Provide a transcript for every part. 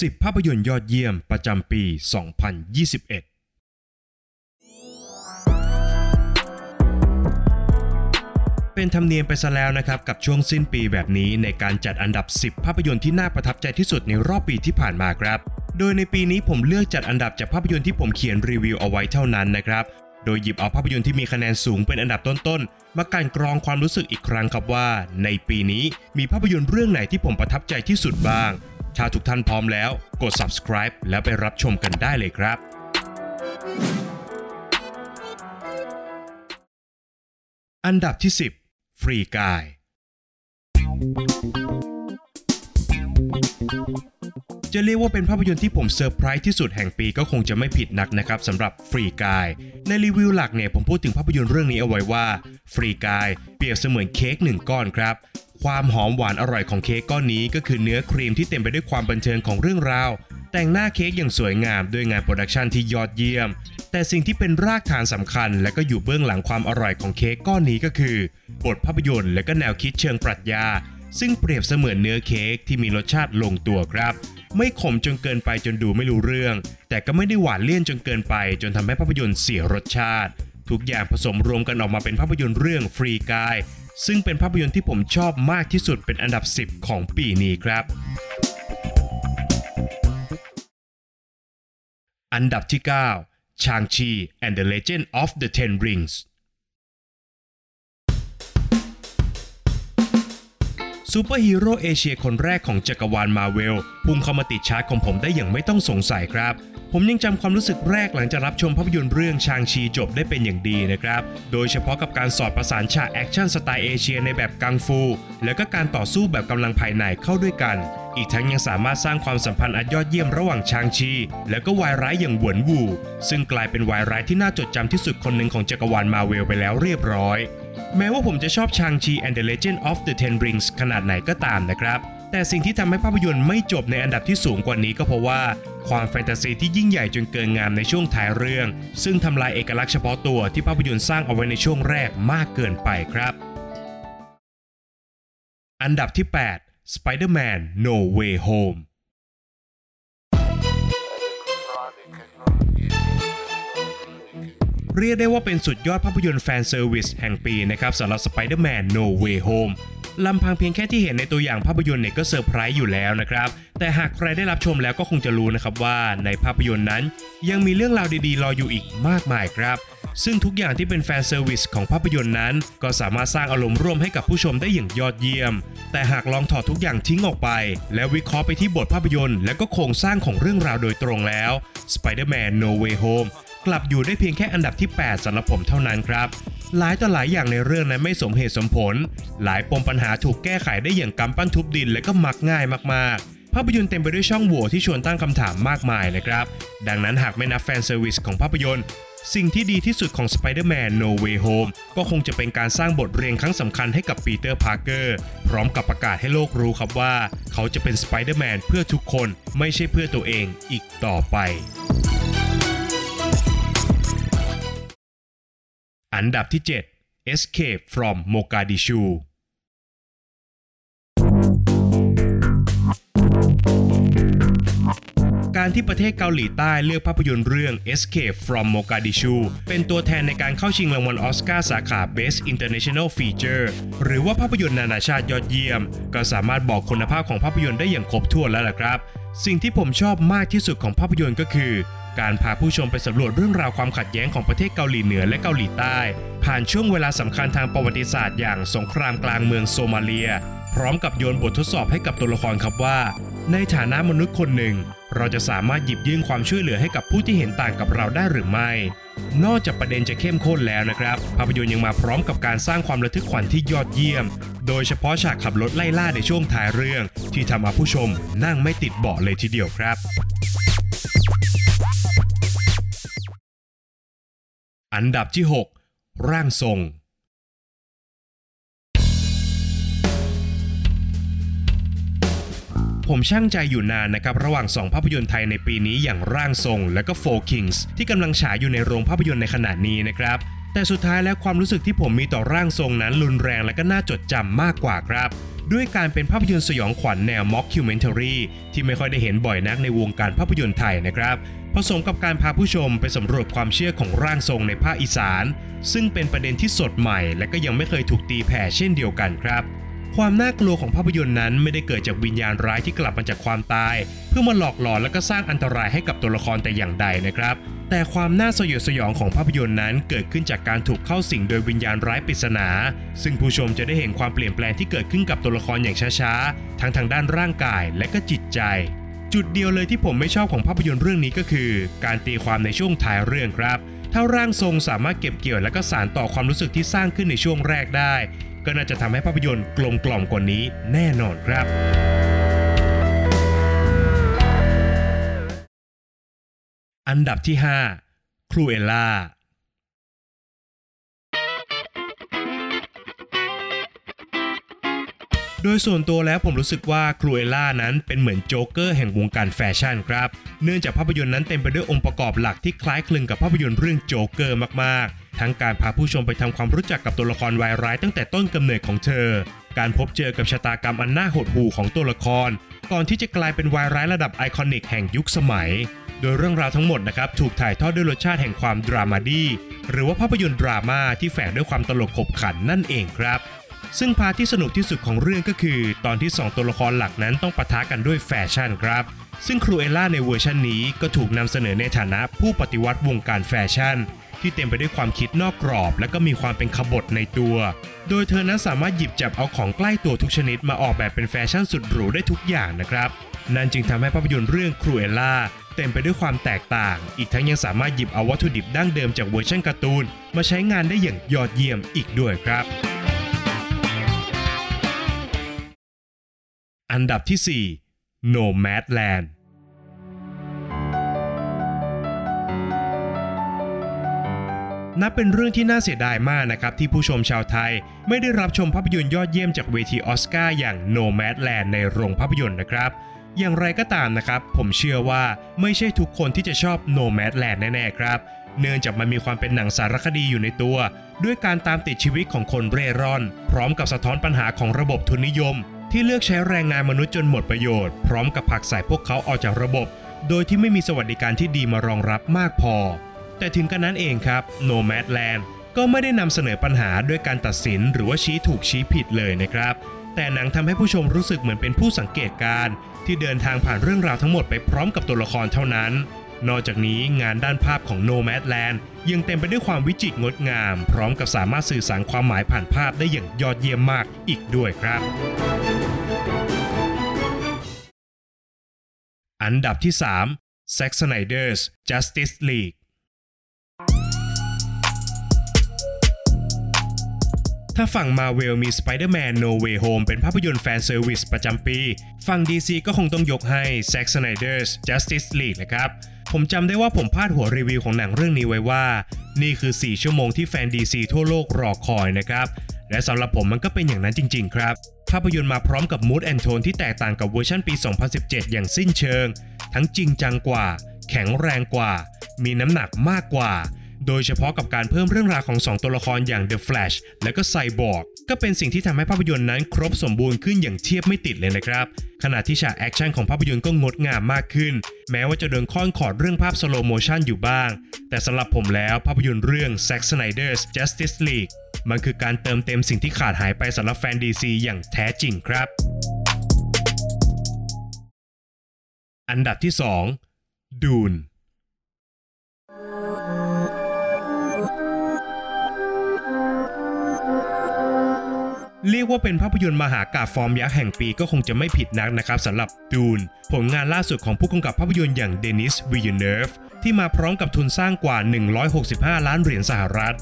10 ภาพยนตร์ยอดเยี่ยมประจำปี 2021เป็นธรรมเนียมไปซะแล้วนะครับ กับช่วงสิ้นปีแบบนี้ในการจัดอันดับ 10 ภาพยนตร์ที่น่าประทับใจที่สุดในรอบปีที่ผ่านมาครับ โดยในปีนี้ผมเลือกจัดอันดับจากภาพยนตร์ที่ผมเขียนรีวิวเอาไว้เท่านั้นนะครับ โดยหยิบเอาภาพยนตร์ที่มีคะแนนสูงเป็นอันดับต้นๆ มาการกรองความรู้สึกอีกครั้งครับว่า ในปีนี้มีภาพยนตร์เรื่องไหนที่ผมประทับใจที่สุดบ้าง ถ้าทุกท่านพร้อมแล้ว กด subscribe แล้วไปรับชมกันได้เลยครับ อันดับที่ 10 ฟรีกาย จะเรียกว่าเป็นภาพยนตร์ที่ผมเซอร์ไพรส์ที่สุดแห่งปีก็คงจะไม่ผิดนักนะครับสำหรับฟรีกายในรีวิวหลักเนี่ยผมพูดถึงภาพยนตร์เรื่องนี้เอาไว้ว่าFree Guy เปรียบเสมือนเค้กหนึ่งก้อนครับ ความหอมหวานอร่อยของเค้กก้อนนี้ก็คือเนื้อครีมที่เต็มไปด้วยความบันเทิงของเรื่องราว แต่งหน้าเค้กอย่างสวยงามด้วยงานโปรดักชันที่ยอดเยี่ยม แต่สิ่งที่เป็นรากฐานสำคัญ และก็อยู่เบื้องหลังความอร่อยของเค้กก้อนนี้ก็คือบทภาพยนตร์และก็แนวคิดเชิงปรัชญา ซึ่งเปรียบเสมือนเนื้อเค้กที่มีรสชาติลงตัวครับ ไม่ขมจนเกินไปจนดูไม่รู้เรื่อง แต่ก็ไม่ได้หวานเลี่ยนจนเกินไป จนทำให้ภาพยนตร์เสียรสชาติ ทุกอย่างผสมรวมกันออกมาเป็นภาพยนตร์เรื่อง Free Guy ซึ่งเป็นภาพยนตร์ที่ผมชอบมากที่สุดเป็นอันดับ 10 ของปีนี้ครับ อันดับที่ 9 Shang-Chi and the Legend of the Ten Rings ซูเปอร์ฮีโร่เอเชียคนแรกของจักรวาลมาเวลพุ่งเข้ามาติดชาร์ตของผมได้อย่างไม่ต้องสงสัยครับ ผมยังจำความรู้สึกแรกหลังจากรับชมภาพยนตร์เรื่อง Shang-Chi จบได้เป็นอย่างดีนะครับ โดยเฉพาะกับการสอดประสานฉากแอคชั่นสไตล์เอเชียในแบบกังฟู แล้วก็การต่อสู้แบบกำลังภายในเข้าด้วยกัน อีกทั้งยังสามารถสร้างความสัมพันธ์อันยอดเยี่ยมระหว่าง Shang-Chi แล้วก็วายร้ายอย่าง Wenwu ซึ่งกลายเป็นวายร้ายที่น่าจดจำที่สุดคนหนึ่งของจักรวาลมาเวลไปแล้วเรียบร้อย แม้ว่าผมจะชอบชางชี and the Legend of the Ten Rings ขนาดไหนก็ตามนะครับ แต่สิ่งที่ทำให้ภาพยนตร์ไม่จบในอันดับที่สูงกว่านี้ก็เพราะว่าความแฟนตาซีที่ยิ่งใหญ่จนเกินงามในช่วงท้ายเรื่อง ซึ่งทำลายเอกลักษณ์เฉพาะตัวที่ภาพยนตร์สร้างเอาไว้ในช่วงแรกมากเกินไปครับ อันดับที่ 8 Spider-Man No Way Home เรียกได้ว่าเป็นสุดยอดภาพยนตร์ fan service แห่งปีนะครับสำหรับ Spider-Man No Way Home ลำพังเพียงแค่ที่เห็นในตัวอย่างภาพยนตร์เนี่ยก็เซอร์ไพรส์อยู่แล้วนะครับ แต่หากใครได้รับชมแล้วก็คงจะรู้นะครับว่าในภาพยนตร์นั้น ยังมีเรื่องราวดีๆ รออยู่อีกมากมายครับ ซึ่งทุกอย่างที่เป็น fan service ของภาพยนตร์นั้น ก็สามารถสร้างอารมณ์ร่วมให้กับผู้ชมได้อย่างยอดเยี่ยม แต่หากลองถอดทุกอย่างทิ้งออกไป แล้ววิเคราะห์ไปที่บทภาพยนตร์ และก็โครงสร้างของเรื่องราวโดยตรงแล้ว Spider-Man No Way Home กลับอยู่ได้เพียงแค่อันดับที่ 8สำหรับผมเท่านั้นครับ หลายต่อหลายอย่างในเรื่องนั้นไม่สมเหตุสมผล หลายปมปัญหาถูกแก้ไขได้อย่างกำปั้นทุบดินและก็มักง่ายมากๆภาพยนตร์เต็มไปด้วยช่องโหว่ที่ชวนตั้งคำถามมากมายนะครับ ดังนั้นหากไม่นับ fan service ของภาพยนตร์ สิ่งที่ดีที่สุดของ Spider-Man No Way Home ก็คงจะเป็นการสร้างบทเรียนครั้งสำคัญให้กับ Peter Parker พร้อมกับประกาศให้โลกรู้ครับว่า เขาจะเป็น Spider-Man เพื่อทุกคนไม่ใช่เพื่อตัวเองอีกต่อไป อันดับที่ 7 Escape from Mogadishu การที่ประเทศเกาหลีใต้เลือกภาพยนตร์เรื่อง Escape from Mogadishu เป็นตัวแทนในการเข้าชิงรางวัลออสการ์สาขา Best International Feature หรือว่าภาพยนตร์นานาชาติยอดเยี่ยม ก็สามารถบอกคุณภาพของภาพยนตร์ได้อย่างครบถ้วนแล้วล่ะครับ สิ่งที่ผมชอบมากที่สุดของภาพยนตร์ก็คือ การพาผู้ชมไปสำรวจเรื่องราวความขัดแย้งของประเทศเกาหลีเหนือและเกาหลีใต้ ผ่านช่วงเวลาสำคัญทางประวัติศาสตร์อย่างสงครามกลางเมืองโซมาเลีย พร้อมกับโยนบททดสอบให้กับตัวละครครับว่า ในฐานะมนุษย์คนหนึ่ง เราจะสามารถหยิบยื่นความช่วยเหลือให้กับผู้ที่เห็นต่างกับเราได้หรือไม่ นอกจากประเด็นจะเข้มข้นแล้วนะครับ ภาพยนตร์ยังมาพร้อมกับการสร้างความระทึกขวัญที่ยอดเยี่ยม โดยเฉพาะฉากขับรถไล่ล่าในช่วงท้ายเรื่อง ที่ทำเอาผู้ชมนั่งไม่ติดเบาะเลยทีเดียวครับ อันดับที่ 6 ร่างทรง ผมช่างใจอยู่นานนะครับ ระหว่าง 2 ภาพยนตร์ไทยในปีนี้อย่างร่างทรง และก็ Four Kings ที่กำลังฉายอยู่ในโรงภาพยนตร์ในขณะนี้นะครับ แต่สุดท้ายแล้วความรู้สึกที่ผมมีต่อร่างทรงนั้นรุนแรงและก็น่าจดจำมากกว่าครับด้วยการเป็นภาพยนตร์สยองขวัญแนว mockumentary ที่ไม่ค่อยได้เห็นบ่อยนักในวงการภาพยนตร์ไทยนะครับ ผสมกับการพาผู้ชมไปสำรวจความเชื่อของร่างทรงในภาคอีสาน ซึ่งเป็นประเด็นที่สดใหม่ และก็ยังไม่เคยถูกตีแผ่เช่นเดียวกันครับ ความน่ากลัวของภาพยนตร์นั้นไม่ได้เกิดจากวิญญาณร้ายที่กลับมาจากความตาย เพื่อมาหลอกหลอนและก็สร้างอันตรายให้กับตัวละครแต่อย่างใดนะครับ แต่ความน่าสยดสยองของภาพยนตร์นั้นเกิดขึ้นจากการถูกเข้าสิงโดยวิญญาณร้ายปริศนา ซึ่งผู้ชมจะได้เห็นความเปลี่ยนแปลงที่เกิดขึ้นกับตัวละครอย่างช้าๆทั้งทางด้านร่างกายและก็จิตใจ จุดเดียวเลยที่ผมไม่ชอบของภาพยนตร์เรื่องนี้ก็คือ การตีความในช่วงท้ายเรื่องครับ ถ้าร่างทรงสามารถเก็บเกี่ยวและก็สานต่อความรู้สึกที่สร้างขึ้นในช่วงแรกได้ ก็น่าจะทำให้ภาพยนตร์กลมกล่อมกว่านี้แน่นอนครับอันดับที่ 5 ครูเอล่า โดยส่วนตัวแล้วผมรู้สึกว่า Cruella นั้นเป็นเหมือนโจ๊กเกอร์แห่งวงการแฟชั่นครับ เนื่องจากภาพยนตร์นั้นเต็มไปด้วยองค์ประกอบหลักที่คล้ายคลึงกับภาพยนตร์เรื่องโจ๊กเกอร์มากๆ ทั้งการพาผู้ชมไปทำความรู้จักกับตัวละครวายร้ายตั้งแต่ต้นกำเนิดของเธอ การพบเจอกับชะตากรรมอันน่าหดหู่ของตัวละคร ก่อนที่จะกลายเป็นวายร้ายระดับ iconic แห่งยุคสมัย โดยเรื่องราวทั้งหมดนะครับถูกถ่ายทอดด้วยรสชาติแห่งความ dramedy หรือว่าภาพยนตร์ดราม่าที่แฝงด้วยความตลกขบขันนั่นเองครับ ซึ่ง part ที่สนุกที่สุดของเรื่องก็คือ ตอนที่ 2 ตัวละครหลักนั้นต้องปะทะกันด้วยแฟชั่นครับ ซึ่ง Cruella ในเวอร์ชันนี้ก็ถูกนำเสนอในฐานะผู้ปฏิวัติวงการแฟชั่น ที่เต็มไปด้วยความคิดนอกกรอบ และก็มีความเป็นขบถในตัว โดยเธอนั้นสามารถหยิบจับเอาของใกล้ตัวทุกชนิดมาออกแบบเป็นแฟชั่นสุดหรูได้ทุกอย่างนะครับ นั่นจึงทำให้ภาพยนตร์เรื่อง Cruella เต็มไปด้วยความแตกต่าง อีกทั้งยังสามารถหยิบเอาวัตถุดิบดั้งเดิมจากเวอร์ชันการ์ตูน มาใช้งานได้อย่างยอดเยี่ยมอีกด้วยครับ อันดับที่ 4 Nomadland นับเป็นเรื่องที่น่าเสียดายมากนะครับที่ผู้ชมชาวไทย ไม่ได้รับชมภาพยนตร์ยอดเยี่ยมจากเวทีออสการ์อย่าง Nomadland ในโรงภาพยนตร์นะครับ อย่างไรก็ตามนะครับ ผมเชื่อว่าไม่ใช่ทุกคนที่จะชอบ Nomadland แน่ๆครับ เนื่องจากมันมีความเป็นหนังสารคดีอยู่ในตัว ด้วยการตามติดชีวิตของคนเร่ร่อน พร้อมกับสะท้อนปัญหาของระบบทุนนิยม ที่เลือกใช้แรงงานมนุษย์จนหมดประโยชน์ พร้อมกับผลักใส่พวกเขาออกจากระบบ โดยที่ไม่มีสวัสดิการที่ดีมารองรับมากพอ แต่ถึงกันนั้นเองครับ Nomadland ก็ไม่ได้นำเสนอปัญหาด้วยการตัดสินหรือว่าชี้ถูกชี้ผิดเลยนะครับ แต่หนังทำให้ผู้ชมรู้สึกเหมือนเป็นผู้สังเกตการณ์ที่เดินทางผ่านเรื่องราวทั้งหมดไปพร้อมกับตัวละครเท่านั้น นอกจากนี้งานด้านภาพของ Nomadland ยังเต็มไปด้วยความวิจิตรงดงาม พร้อมกับสามารถสื่อสารความหมายผ่านภาพได้อย่างยอดเยี่ยมมากอีกด้วยครับ อันดับที่ 3 Zack Snyder's Justice League ถ้าฝั่ง Marvel มี Spider-Man No Way Home เป็นภาพยนตร์ fan service ประจำปี ฝั่ง DC ก็คงต้องยกให้ Zack Snyder's Justice League นะครับ ผมจำได้ว่าผมพาดหัวรีวิวของหนังเรื่องนี้ไว้ว่า นี่คือ 4 ชั่วโมงที่แฟน DC ทั่วโลกรอคอยนะครับ และสำหรับผมมันก็เป็นอย่างนั้นจริง ๆ ครับ ภาพยนตร์มาพร้อมกับมูดแอนโทนที่แตกต่างกับเวอร์ชันปี 2017 อย่างสิ้นเชิง ทั้งจริงจังกว่า แข็งแรงกว่า มีน้ำหนักมากกว่า โดยเฉพาะกับการเพิ่มเรื่องราวของ 2 ตัวละครอย่าง The Flash และก็ Cyborg ก็เป็นสิ่งที่ทำให้ภาพยนตร์นั้นครบสมบูรณ์ขึ้นอย่างเทียบไม่ติดเลยนะครับ ขณะที่ฉากแอคชั่นของภาพยนตร์ก็งดงามมากขึ้น แม้ว่าจะโดนค่อนขอดเรื่องภาพ slow motion อยู่บ้าง แต่สำหรับผมแล้วภาพยนตร์เรื่อง Zack Snyder's Justice League มันคือการเติมเต็มสิ่งที่ขาดหายไปสำหรับแฟน DC อย่างแท้จริงครับ อันดับที่2 Dune เรียกว่าเป็นภาพยนตร์มหากาพย์ฟอร์มยักษ์แห่งปีก็คงจะไม่ผิดนักนะครับสำหรับ Dune ผลงานล่าสุดของผู้กำกับภาพยนตร์อย่าง Denis Villeneuve ที่มาพร้อมกับทุนสร้างกว่า 165 ล้านเหรียญสหรัฐ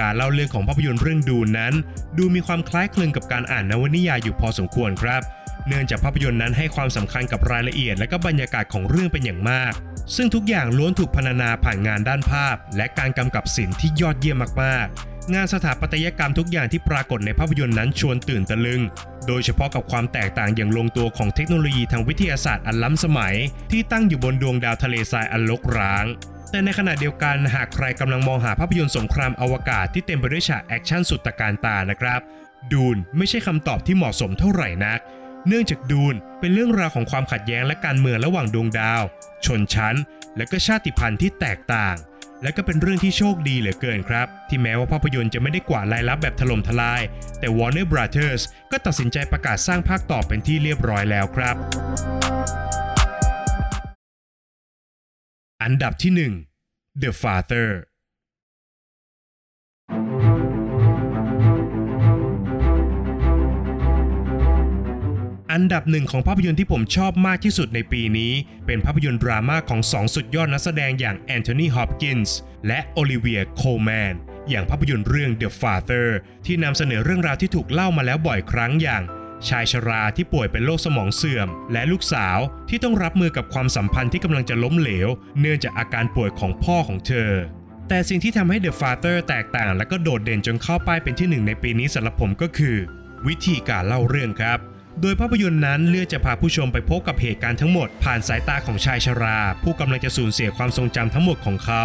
การเล่าเรื่องของภาพยนตร์เรื่อง Dune นั้น ดูมีความคล้ายคลึงกับการอ่านนวนิยายอยู่พอสมควรครับ เนื่องจากภาพยนตร์นั้นให้ความสำคัญกับรายละเอียดและก็บรรยากาศของเรื่องเป็นอย่างมาก ซึ่งทุกอย่างล้วนถูกพรรณนาผ่านงานด้านภาพ และการกำกับศิลป์ที่ยอดเยี่ยมมากๆ งานสถาปัตยกรรมทุกอย่างที่ปรากฏในภาพยนตร์นั้นชวนตื่นตะลึง โดยเฉพาะกับความแตกต่างอย่างลงตัวของเทคโนโลยีทางวิทยาศาสตร์อันล้ำสมัย ที่ตั้งอยู่บนดวงดาวทะเลทรายอันรกร้าง แต่ในขณะเดียวกันหากใครกำลังมองหาภาพยนตร์สงครามอวกาศที่เต็มไปด้วยฉากแอคชั่นสุดตระการตานะครับ Dune ไม่ใช่คำตอบที่เหมาะสมเท่าไหร่นัก เนื่องจาก Dune เป็นเรื่องราวของความขัดแย้งและการเมืองระหว่างดวงดาว ชนชั้น และก็ชาติพันธุ์ที่แตกต่าง และก็เป็นเรื่องที่โชคดีเหลือเกินครับ ที่แม้ว่าภาพยนตร์จะไม่ได้กวาดรายรับแบบถล่มทลาย แต่ Warner Brothers ก็ตัดสินใจประกาศสร้างภาคต่อเป็นที่เรียบร้อยแล้วครับ อันดับที่ 1 The Father อันดับหนึ่งของภาพยนตร์ที่ผมชอบมากที่สุดในปีนี้ เป็นภาพยนตร์ดราม่าของสองสุดยอดนักแสดงอย่างแอนโทนี ฮอปกินส์และโอลิเวีย โคลแมน อย่างภาพยนตร์เรื่อง The Father ที่นำเสนอเรื่องราวที่ถูกเล่ามาแล้วบ่อยครั้งอย่างชายชราที่ป่วยเป็นโรคสมองเสื่อม และลูกสาวที่ต้องรับมือกับความสัมพันธ์ที่กำลังจะล้มเหลว เนื่องจากอาการป่วยของพ่อของเธอ แต่สิ่งที่ทำให้ The Father แตกต่าง และก็โดดเด่นจนเข้าป้ายเป็นที่หนึ่งในปีนี้สำหรับผมก็คือ วิธีการเล่าเรื่องครับ โดยภาพยนตร์นั้นเลือกจะพาผู้ชมไปพบกับเหตุการณ์ทั้งหมดผ่านสายตาของชายชรา ผู้กำลังจะสูญเสียความทรงจำทั้งหมดของเขา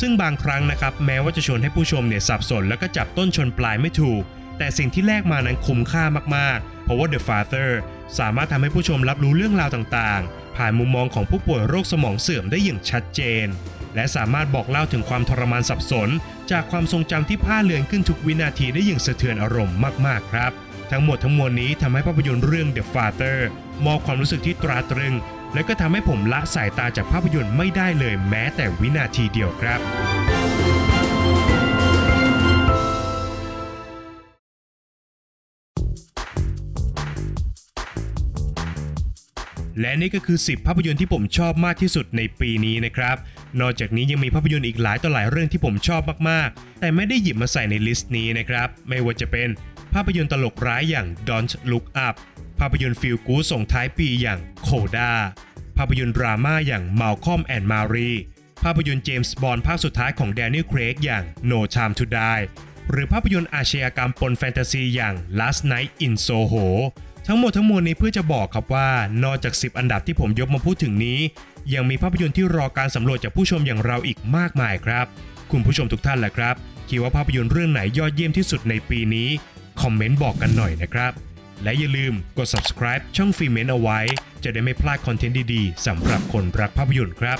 ซึ่งบางครั้งนะครับแม้ว่าจะชวนให้ผู้ชมเนี่ยสับสน แล้วก็จับต้นชนปลายไม่ถูก แต่สิ่งที่แลกมานั้นคุ้มค่ามากๆ เพราะว่า The Father สามารถทำให้ผู้ชมรับรู้เรื่องราวต่างๆ ผ่านมุมมองของผู้ป่วยโรคสมองเสื่อมได้อย่างชัดเจน และสามารถบอกเล่าถึงความทรมานสับสน จากความทรงจำที่พล่าเลือนขึ้นทุกวินาทีได้อย่างสะเทือนอารมณ์มากๆครับ ทั้งหมดทั้งมวลนี้ทำให้ภาพยนตร์เรื่อง The Father มอบความรู้สึกที่ตราตรึง และก็ทำให้ผมละสายตาจากภาพยนตร์ไม่ได้เลยแม้แต่วินาทีเดียวครับและนี่ก็คือ 10 ภาพยนตร์ที่ผมชอบมากที่สุดในปีนี้นะครับ นอกจากนี้ยังมีภาพยนตร์อีกหลายต่อหลายเรื่องที่ผมชอบมาก ๆ แต่ไม่ได้หยิบมาใส่ในลิสต์นี้นะครับ ไม่ว่าจะเป็น ภาพยนตร์ตลกร้ายอย่าง Don't Look Up ภาพยนตร์ฟิลกูส่งท้ายปีอย่าง Coda ภาพยนตร์ดราม่าอย่าง Malcolm and Marie ภาพยนตร์เจมส์บอนด์ภาคสุดท้ายของ Daniel Craig อย่าง No Time to Die หรือภาพยนตร์อาชญากรรมปนแฟนตาซีอย่าง Last Night in Soho ทั้งหมดทั้งมวลนี้เพื่อจะบอกครับว่า นอกจาก 10 อันดับที่ผมยกมาพูดถึงนี้ ยังมีภาพยนตร์ที่รอการสำรวจจากผู้ชมอย่างเราอีกมากมายครับ คุณผู้ชมทุกท่านแหละครับ คิดว่าภาพยนตร์เรื่องไหนยอดเยี่ยมที่สุดในปีนี้ คอมเมนต์บอกกันหน่อยนะครับ และอย่าลืมกด subscribe ช่องฟีเมนเอาไว้ จะได้ไม่พลาดคอนเทนต์ดีๆสำหรับคนรักภาพยนตร์ครับ